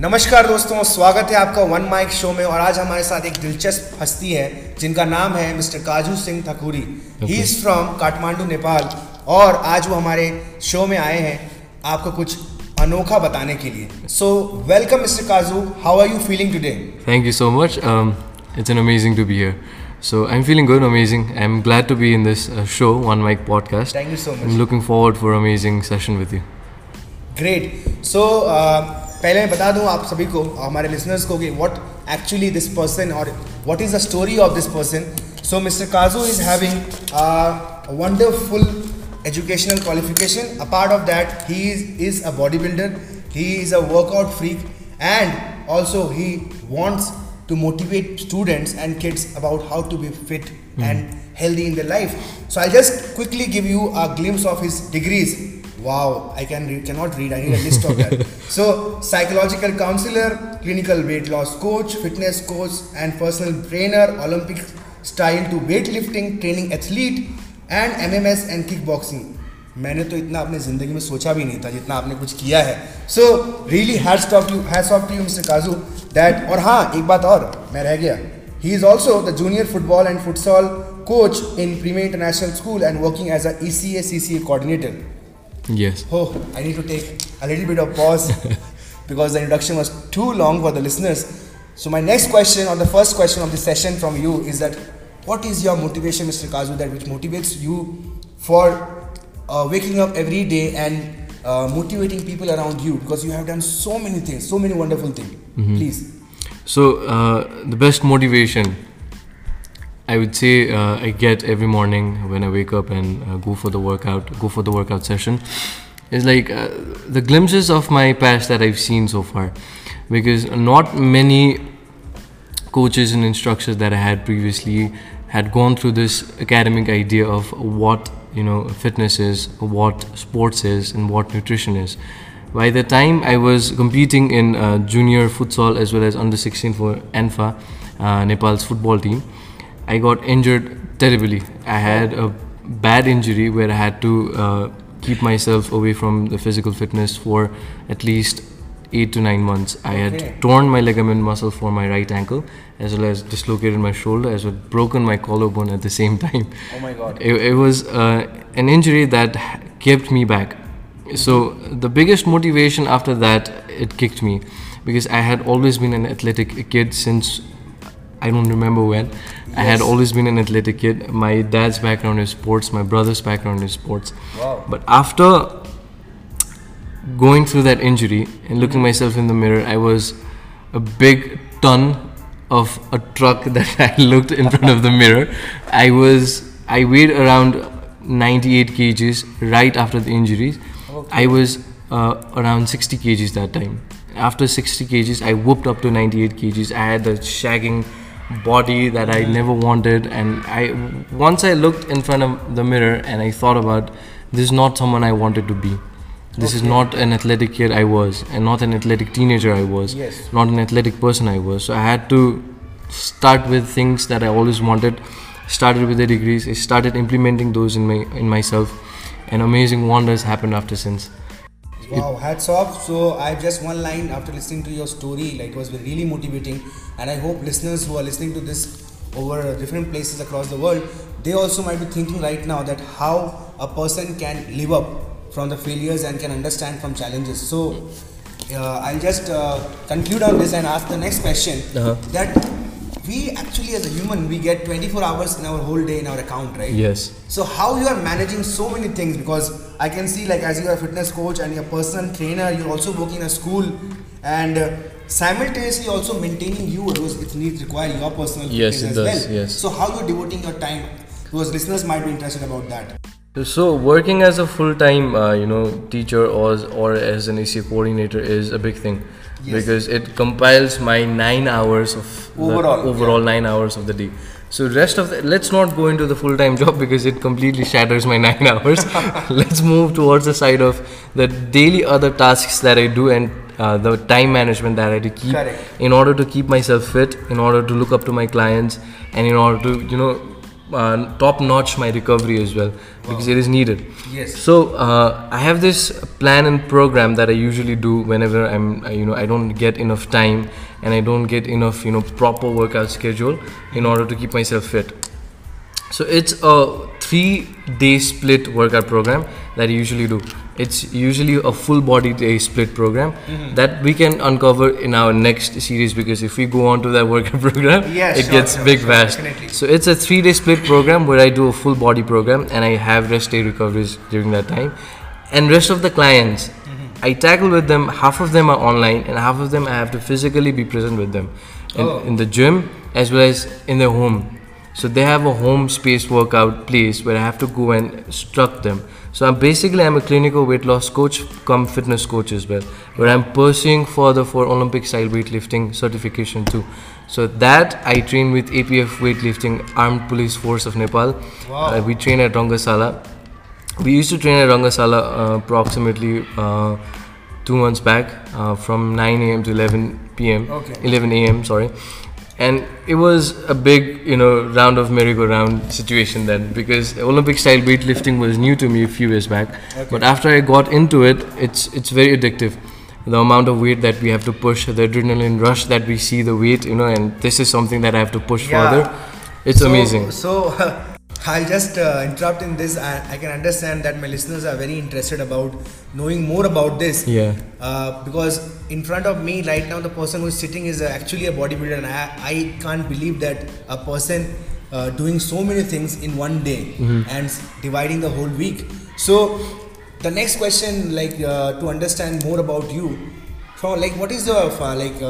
नमस्कार दोस्तों स्वागत है आपका वन माइक शो में और आज हमारे साथ एक दिलचस्प हस्ती है जिनका नाम है Mister Kaju Singh Thakuri he is from Kathmandu Nepal और आज वो हमारे शो में आए हैं आपको कुछ अनोखा बताने के लिए। So welcome Mister Kaju how are you feeling today thank you so much it's an amazing to be here so I am feeling good amazing I am glad to be in this show one mic podcast thank you so much looking forward for amazing session with you great so पहले मैं बता दूँ आप सभी को हमारे listeners को कि व्हाट एक्चुअली दिस पर्सन और what is the story of this person so Mister Kaju is having wonderful educational qualification a part of that he is a body builder he is a workout free and also he wants to motivate students and kids about how to be fit and healthy in the life so I just quickly give you a glimpse of his degrees wow i can read, cannot read i need a list of that so psychological counselor clinical weight loss coach fitness coach and personal trainer olympic style to weightlifting training athlete as and kick boxing मैंने तो इतना अपने ज़िंदगी में सोचा भी नहीं था जितना आपने कुछ किया है so really hats off you hats off to you Mister Kaju that और हाँ एक बात और मैं रह गया he is also the junior football and futsal coach in premier international school and working as a E C A Yes. Oh, I need to take a little bit of pause because the introduction was too long for the listeners. So my next question or the first question of the session from you is that what is your motivation, Mr. Kaju, that which motivates you for uh, waking up every day and uh, motivating people around you because you have done so many things, so many wonderful things. Please. So uh, the best motivation I would say uh, I get every morning when I wake up and uh, go for the workout, go for the workout session, is like uh, the glimpses of my past that I've seen so far, because not many coaches and instructors that I had previously had gone through this academic idea of what you know fitness is, what sports is, and what nutrition is. By the time I was competing in uh, junior futsal as well as under 16 for ANFA, uh, Nepal's football team, I got injured terribly. I had a bad injury where I had to uh, keep myself away from the physical fitness for at least eight to nine months. I Okay. had torn my ligament muscle for my right ankle, as well as dislocated my shoulder, as well as broken my collarbone at the same time. Oh my God. It, it was uh, an injury that kept me back. So the biggest motivation after that, it kicked me, because I had always been an athletic kid since I don't remember when. I had always been an athletic kid. My dad's background is sports. My brother's background is sports. Wow. But after going through that injury and looking myself in the mirror, I was a big ton of a truck that I looked in front of the mirror. I was I weighed around 98 kgs right after the injuries. I was uh, around 60 kgs that time. After 60 kgs, I whooped up to 98 kgs. I had the shagging body that I never wanted, and I once I looked in front of the mirror and I thought about this is not someone I wanted to be. This is not an athletic kid I was, and not an athletic teenager I was, Yes. not an athletic person I was. So I had to start with things that I always wanted. Started with the degrees. I started implementing those in my in myself, and amazing wonders happened after since. Wow, hats off. So I have just one line after listening to your story, like it was really motivating, and I hope listeners who are listening to this over different places across the world, they also might be thinking right now that how a person can live up from the failures and can understand from challenges. So uh, I'll just uh, conclude on this and ask the next question Uh-huh. that we actually as a human we get 24 hours in our whole day in our account right Yes. so how you are managing so many things because I can see like as you are a fitness coach and you're a personal trainer, you're also working in a school and uh, simultaneously also maintaining you because it needs require your personal Yes, it as does, well. yes. So how you're devoting your time because listeners might be interested about that. So working as a full-time, uh, you know, teacher or or as an AC coordinator is a big thing Yes. because it compiles my nine hours of the Overall, overall nine hours of the day. So rest of the, let's not go into the full-time job because it completely shatters my nine hours. let's move towards the side of the daily other tasks that I do and uh, the time management that I have to keep Correct. in order to keep myself fit, in order to look up to my clients, and in order to you know uh, top notch my recovery as well because it is needed. Yes. So uh, I have this plan and program that I usually do whenever I'm uh, you know I don't get enough time and I don't get enough you know proper workout schedule in order to keep myself fit. So it's a three day split workout program that I usually do. It's usually a full body day split program Mm-hmm. that we can uncover in our next series because if we go on to that workout program, Yeah, it sure, gets sure, big sure, fast. definitely. So it's a three day split program where I do a full body program and I have rest day recoveries during that time. And rest of the clients, Mm-hmm. I tackle with them. Half of them are online and half of them I have to physically be present with them in, Oh. in the gym as well as in their home. So they have a home space workout place where I have to go and instruct them. So I'm basically I'm a clinical weight loss coach, come fitness coach as well, where I'm pursuing further for Olympic style weightlifting certification too. So that I train with APF weightlifting Armed Police Force of Nepal. Wow. Uh, we train at Rangasala. We used to train at Rangasala uh, approximately uh, two months back, uh, from 9 a.m. to 11 p.m. Okay. 11 a.m. Sorry, and it was a big, you know, round of merry-go-round situation then because Olympic style weightlifting was new to me a few years back. But after I got into it, it's it's very addictive. The amount of weight that we have to push, the adrenaline rush that we see, the weight, you know, and this is something that I have to push Yeah. further. It's So- amazing. So, I'll just uh, interrupt in this. I, I can understand that my listeners are very interested about knowing more about this. Yeah. Uh, because in front of me right now, the person who's sitting is uh, actually a bodybuilder, and I, I can't believe that a person uh, doing so many things in one day Mm-hmm. and dividing the whole week. So, the next question, like uh, to understand more about you, from like what is the uh, like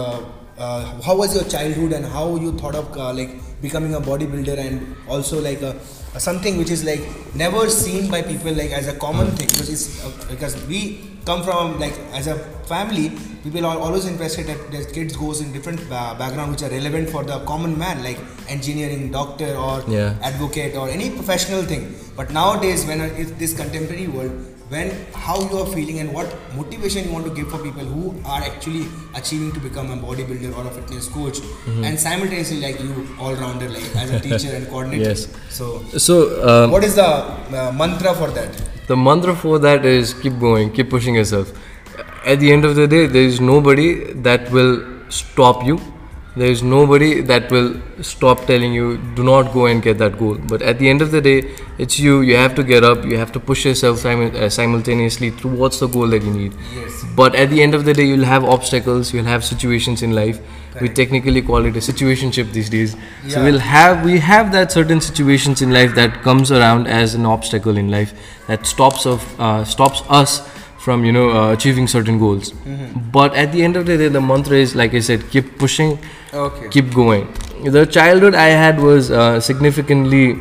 uh, uh, how was your childhood and how you thought of uh, like becoming a bodybuilder and also like a, a something which is like never seen by people like as a common thing is uh, because we come from like as a family people are always interested that their kids goes in different uh, background which are relevant for the common man like engineering doctor or Yeah. advocate or any professional thing but nowadays when uh, it's this contemporary world when how you are feeling and what motivation you want to give for people who are actually achieving to become a bodybuilder or a fitness coach Mm-hmm. and simultaneously like you all rounder like as a teacher and coordinator Yes. so So um, what is the uh, mantra for that The mantra for that is keep going, keep pushing yourself. At the end of the day, there is nobody that will stop you. There is nobody that will stop telling you, do not go and get that goal. But at the end of the day, it's you. You have to get up. You have to push yourself simu- uh, simultaneously towards the goal that you need. Yes. But at the end of the day, you'll have obstacles. You'll have situations in life. We Correct. technically call it a situationship these days. yeah. So we'll have we have that certain situations in life that comes around as an obstacle in life that stops of uh, stops us from you know uh, achieving certain goals. But at the end of the day, the mantra is like I said, keep pushing, okay keep going. The childhood I had was uh, significantly,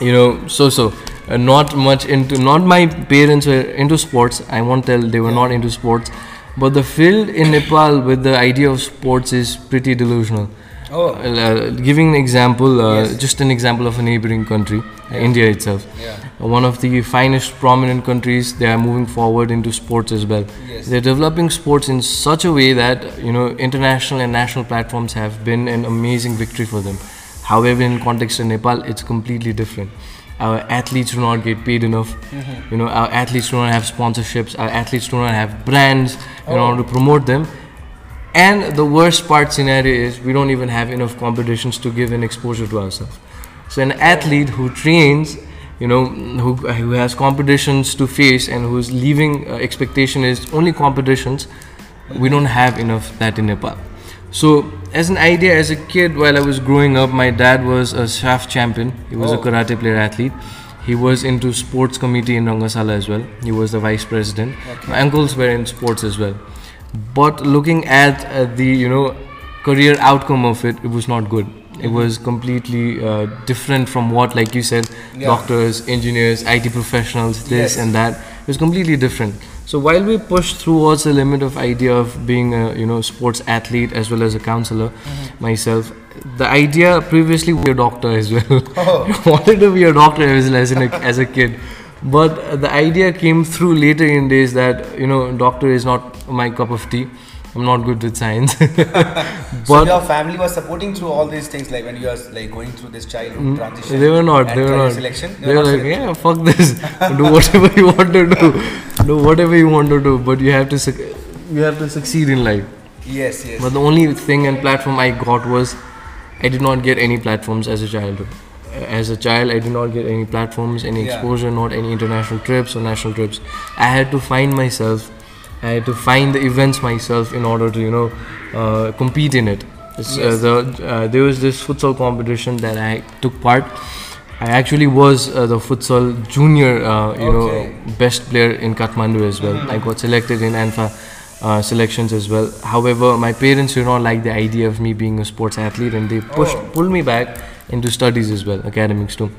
you know, so-so. Uh, not much into. Not my parents were into sports. I won't tell they were not into sports. But the field in Nepal with the idea of sports is pretty delusional. Oh Uh, giving an example, uh, Yes. just an example of a neighboring country, uh, India itself. Yeah. Uh, One of the finest prominent countries, they are moving forward into sports as well. Yes. They're developing sports in such a way that you know international and national platforms have been an amazing victory for them. However, in context of Nepal, it's completely different. Our athletes do not get paid enough. You know, our athletes do not have sponsorships. Our athletes do not have brands in Oh. order to promote them. And the worst part scenario is we don't even have enough competitions to give an exposure to ourselves. So an athlete who trains, you know, who, who has competitions to face and whose leaving uh, expectation is only competitions, we don't have enough that in Nepal. So as an idea, as a kid, while I was growing up, my dad was a SAF champion. He was a Oh. karate player athlete. He was into sports committee in Rangasala as well. He was the vice president. My uncles were in sports as well. But looking at uh, the you know career outcome of it, it was not good. It was completely uh, different from what, like you said, Yeah. doctors, engineers, IT professionals, this Yes. and that. It was completely different. So while we pushed towards the limit of idea of being a you know sports athlete as well as a counselor, Mm-hmm. myself, the idea previously we were a doctor as well. Oh. Wanted to be a doctor as, as, a, as a kid. But the idea came through later in days that you know doctor is not my cup of tea. I'm not good with science. so but your family was supporting through all these things, like when you are like going through this childhood transition. Mm, they were not. They were not. Selection. They were not like, yeah, fuck this. do whatever you want to do. Do whatever you want to do. But you have to, suc- you have to succeed in life. Yes, yes. But the only thing and platform I got was, I did not get any platforms as a child. As a child, I did not get any platforms, any Yeah. exposure, not any international trips or national trips. I had to find myself. I had to find the events myself in order to, you know, uh, compete in it. It's, uh, the, uh, there was this futsal competition that I took part. I actually was uh, the futsal junior, uh, you Okay. know, best player in Kathmandu as well. I got selected in ANFA uh, selections as well. However, my parents did not like the idea of me being a sports athlete, and they pushed Oh. pulled me back into studies as well, academics too.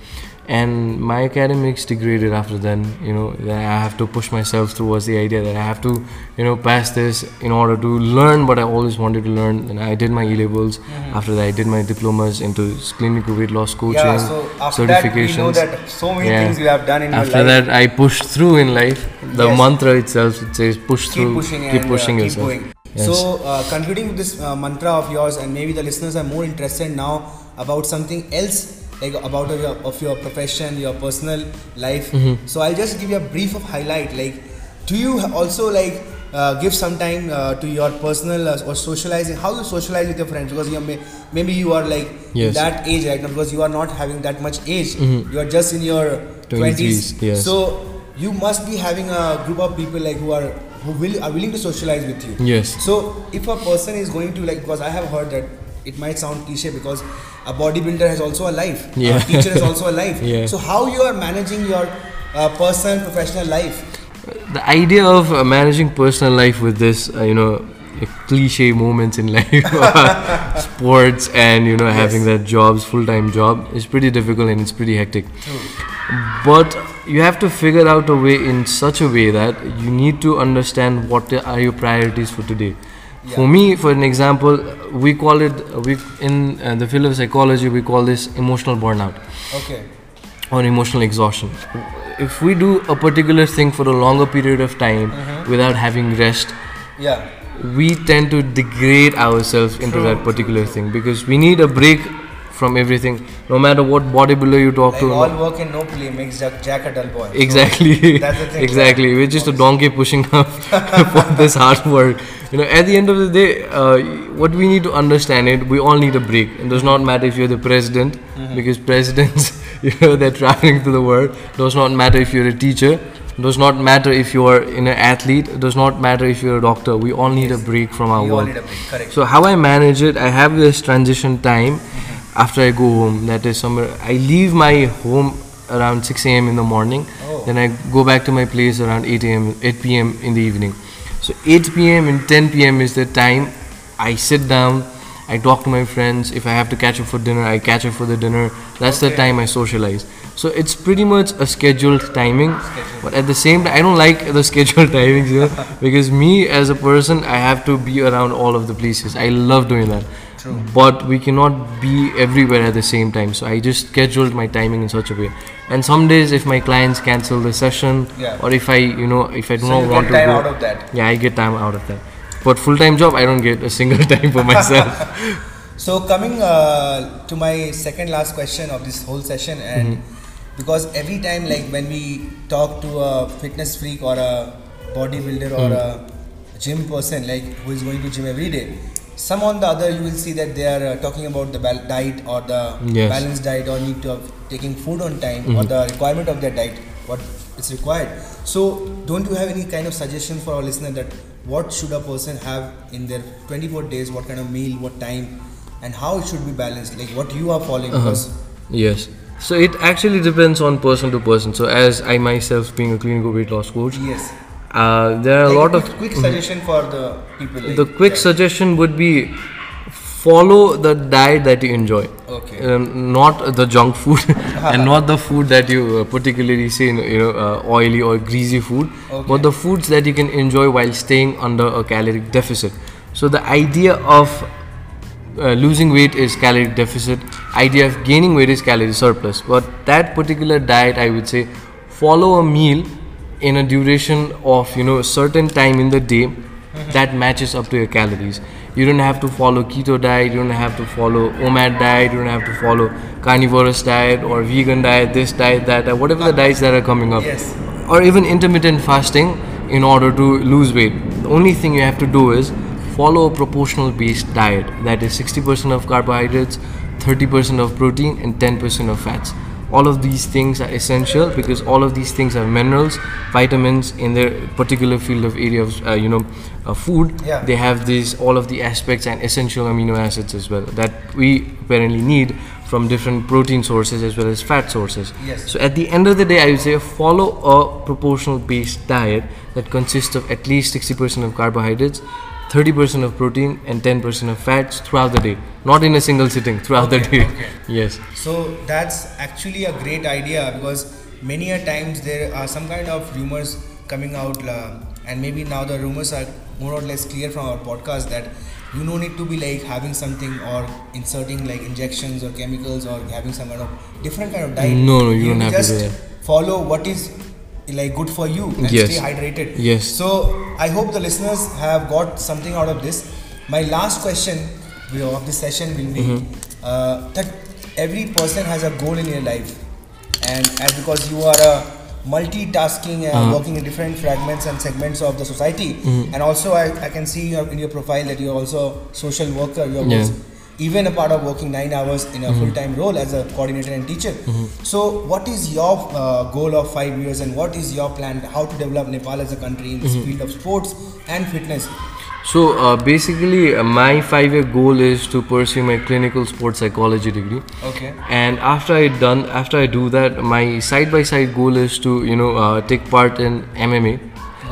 And my academics degraded after then. You know, that I have to push myself towards the idea that I have to, you know, pass this in order to learn what I always wanted to learn. And I did my E levels. After that, I did my diplomas into clinical weight loss coaching, Mm-hmm. yeah, so after that, we know that so many Yeah. things you have done in After your life. that, I pushed through in life. The Yes. mantra itself it says push keep through, pushing keep and pushing uh, keep yourself. going. Yes. So, uh, concluding with this uh, mantra of yours, and maybe the listeners are more interested now about something else, like about of your, of your profession, your personal life. Mm-hmm. So, I'll just give you a brief of highlight. Like, do you also like uh, give some time uh, to your personal uh, or socializing? How you socialize with your friends? Because you may, maybe you are like Yes. that age right now because you are not having that much age. Mhm. You are just in your 23s, twenties. yes. So you must be having a group of people like who are who will are willing to socialize with you. Yes. So if a person is going to like because I have heard that it might sound cliche because a bodybuilder has also a life. Yeah. A teacher has also a life. Yeah. So how you are managing your uh, personal professional life? the idea of uh, managing personal life with this, uh, you know, cliche moments in life, sports, and you know, having that jobs, full-time job is pretty difficult and it's pretty hectic. But you have to figure out a way in such a way that you need to understand what are your priorities for today. For me, for an example, we call it we in uh, the field of psychology we call this emotional burnout Okay. or emotional exhaustion. If we do a particular thing for a longer period of time without having rest, Yeah. we tend to degrade ourselves into True, that particular thing because we need a break from everything. No matter what bodybuilder you talk Like to, all work and no play makes Jack, a dull boy. So exactly, that's the thing. exactly. We're just a donkey pushing up for this hard work. You know, at the end of the day, uh, what we need to understand it, we all need a break. It does not matter if you're the president, Mm-hmm. because presidents, you know, they're traveling to the world. Does not matter if you're a teacher. Does not matter if you are in an athlete. Does not matter if you're a doctor. We all need a break from our we work. need a break. Correct. So how I manage it, I have this transition time after I go home. That is somewhere I leave my home around 6 a.m. in the morning. Oh. Then I go back to my place around 8 a.m. 8 p.m. in the evening. So 8 p.m. and 10 p.m. is the time I sit down. I talk to my friends. If I have to catch up for dinner, I catch up for the dinner. That's the time I socialize. So it's pretty much a scheduled timing. Scheduled. But at the same time, I don't like the scheduled timings, you know, because me as a person, I have to be around all of the places. I love doing that. True. But we cannot be everywhere at the same time. So I just scheduled my timing in such a way. And some days, if my clients cancel the session, Yeah. or if I, you know, if I do So not you want get to time go, out of that. yeah, I get time out of that. But full-time job, I don't get a single time for myself. So coming uh, to my second last question of this whole session, and Mm-hmm. because every time like when we talk to a fitness freak or a bodybuilder or Mm-hmm. a gym person like who is going to gym every day, some on the other you will see that they are uh, talking about the bal- diet or the Yes. balanced diet or need to have taking food on time or the requirement of their diet what is required. So don't you have any kind of suggestion for our listener that what should a person have in their 24 days, what kind of meal, what time, and how it should be balanced, like what you are following because Yes. So it actually depends on person to person. So as I myself being a clinical weight loss coach, yes, uh, there are a lot of quick, quick suggestion for the people. Like the quick that. suggestion would be follow the diet that you enjoy Okay. um, not the junk food and not the food that you uh, particularly say you know uh, oily or greasy food Okay. but the foods that you can enjoy while staying under a caloric deficit so the idea of uh, losing weight is calorie deficit idea of gaining weight is calorie surplus but that particular diet i would say follow a meal in a duration of you know a certain time in the day that matches up to your calories. You don't have to follow keto diet. You don't have to follow OMAD diet. You don't have to follow carnivorous diet or vegan diet, this diet, that, diet, whatever the diets that are coming up, Yes. or even intermittent fasting in order to lose weight. The only thing you have to do is follow a proportional based diet that is 60% of carbohydrates, 30% of protein, and 10% of fats. All of these things are essential because all of these things are minerals, vitamins in their particular field of area of uh, you know uh, food. Yeah. They have these all of the aspects and essential amino acids as well that we apparently need from different protein sources as well as fat sources. Yes. So at the end of the day, I would say follow a proportional based diet that consists of at least 60% of carbohydrates, 30% of protein, and 10% of fats throughout the day. Not in a single sitting, throughout the day. okay. Yes. So that's actually a great idea because many a times there are some kind of rumors coming out, uh, and maybe now the rumors are more or less clear from our podcast that you no need to be like having something or inserting like injections or chemicals or having some kind of different kind of diet. No, no, you don't have to just do that. follow what is like good for you and Yes. stay hydrated. Yes. So I hope the listeners have got something out of this. My last question of this session will be Mm-hmm. uh, that every person has a goal in your life, and as because you are a multitasking and Uh-huh. working in different fragments and segments of the society, Mm-hmm. and also I, I can see in your profile that you're also a social worker. You're Yeah. Even a part of working nine hours in a Mm-hmm. full-time role as a coordinator and teacher. So, what is your uh, goal of five years, and what is your plan? How to develop Nepal as a country in this Mm-hmm. field of sports and fitness? So uh, basically, uh, my five-year goal is to pursue my clinical sports psychology degree. Okay. And after I done, after I do that, my side-by-side goal is to you know uh, take part in MMA.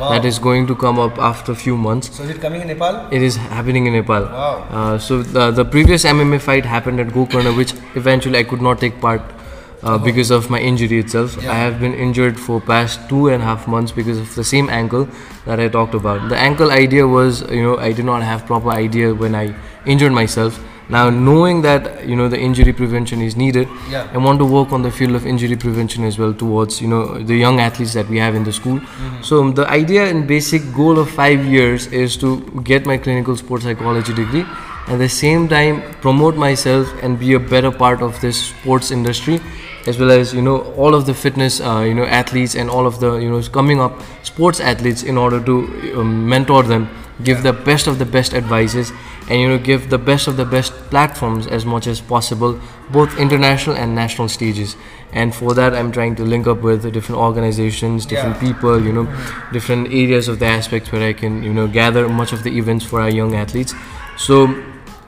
Wow. That is going to come up after a few months. So, is it coming in Nepal? It is happening in Nepal. Wow. Uh, so the, the previous MMA fight happened at Gokarna, which eventually I could not take part uh, because of my injury itself. Yeah. I have been injured for past two and a half months because of the same ankle that I talked about. The ankle idea was, you know, I did not have proper idea when I injured myself. Now knowing that you know the injury prevention is needed, Yeah. I want to work on the field of injury prevention as well towards you know the young athletes that we have in the school. So the idea and basic goal of five years is to get my clinical sports psychology degree, at the same time promote myself and be a better part of this sports industry, as well as you know all of the fitness uh, you know athletes and all of the you know coming up sports athletes in order to um, mentor them, give the best of the best advices and you know give the best of the best platforms as much as possible both international and national stages. And for that i'm trying to link up with different organizations different Yeah. people you know different areas of the aspects where i can you know gather much of the events for our young athletes. So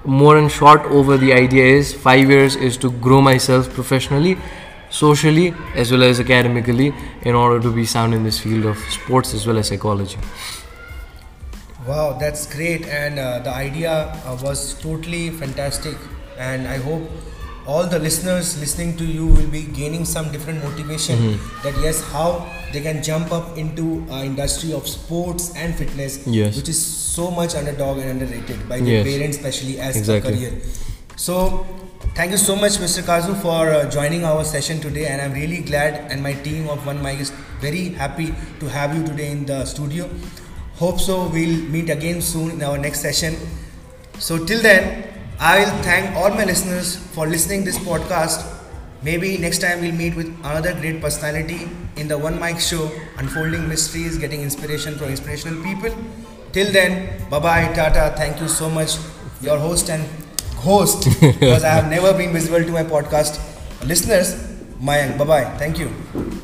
more in short over the idea is 5 years is to grow myself professionally socially as well as academically in order to be sound in this field of sports as well as psychology Wow, that's great, and uh, the idea uh, was totally fantastic. And I hope all the listeners listening to you will be gaining some different motivation Mm-hmm. that yes, how they can jump up into uh, industry of sports and fitness, Yes. which is so much underdog and underrated by their Yes. parents, especially as Exactly. a career. So, thank you so much, Mr. Kaju, for uh, joining our session today. And I'm really glad, and my team of One Mic is very happy to have you today in the studio. Hope so. We'll meet again soon in our next session. So, till then, I'll thank all my listeners for listening this podcast. Maybe next time we'll meet with another great personality in the One Mic Show, unfolding mysteries, getting inspiration from inspirational people. Till then, bye bye, Tata. Thank you so much, your host and host, because I have never been visible to my podcast listeners. Mayank, bye bye. Thank you.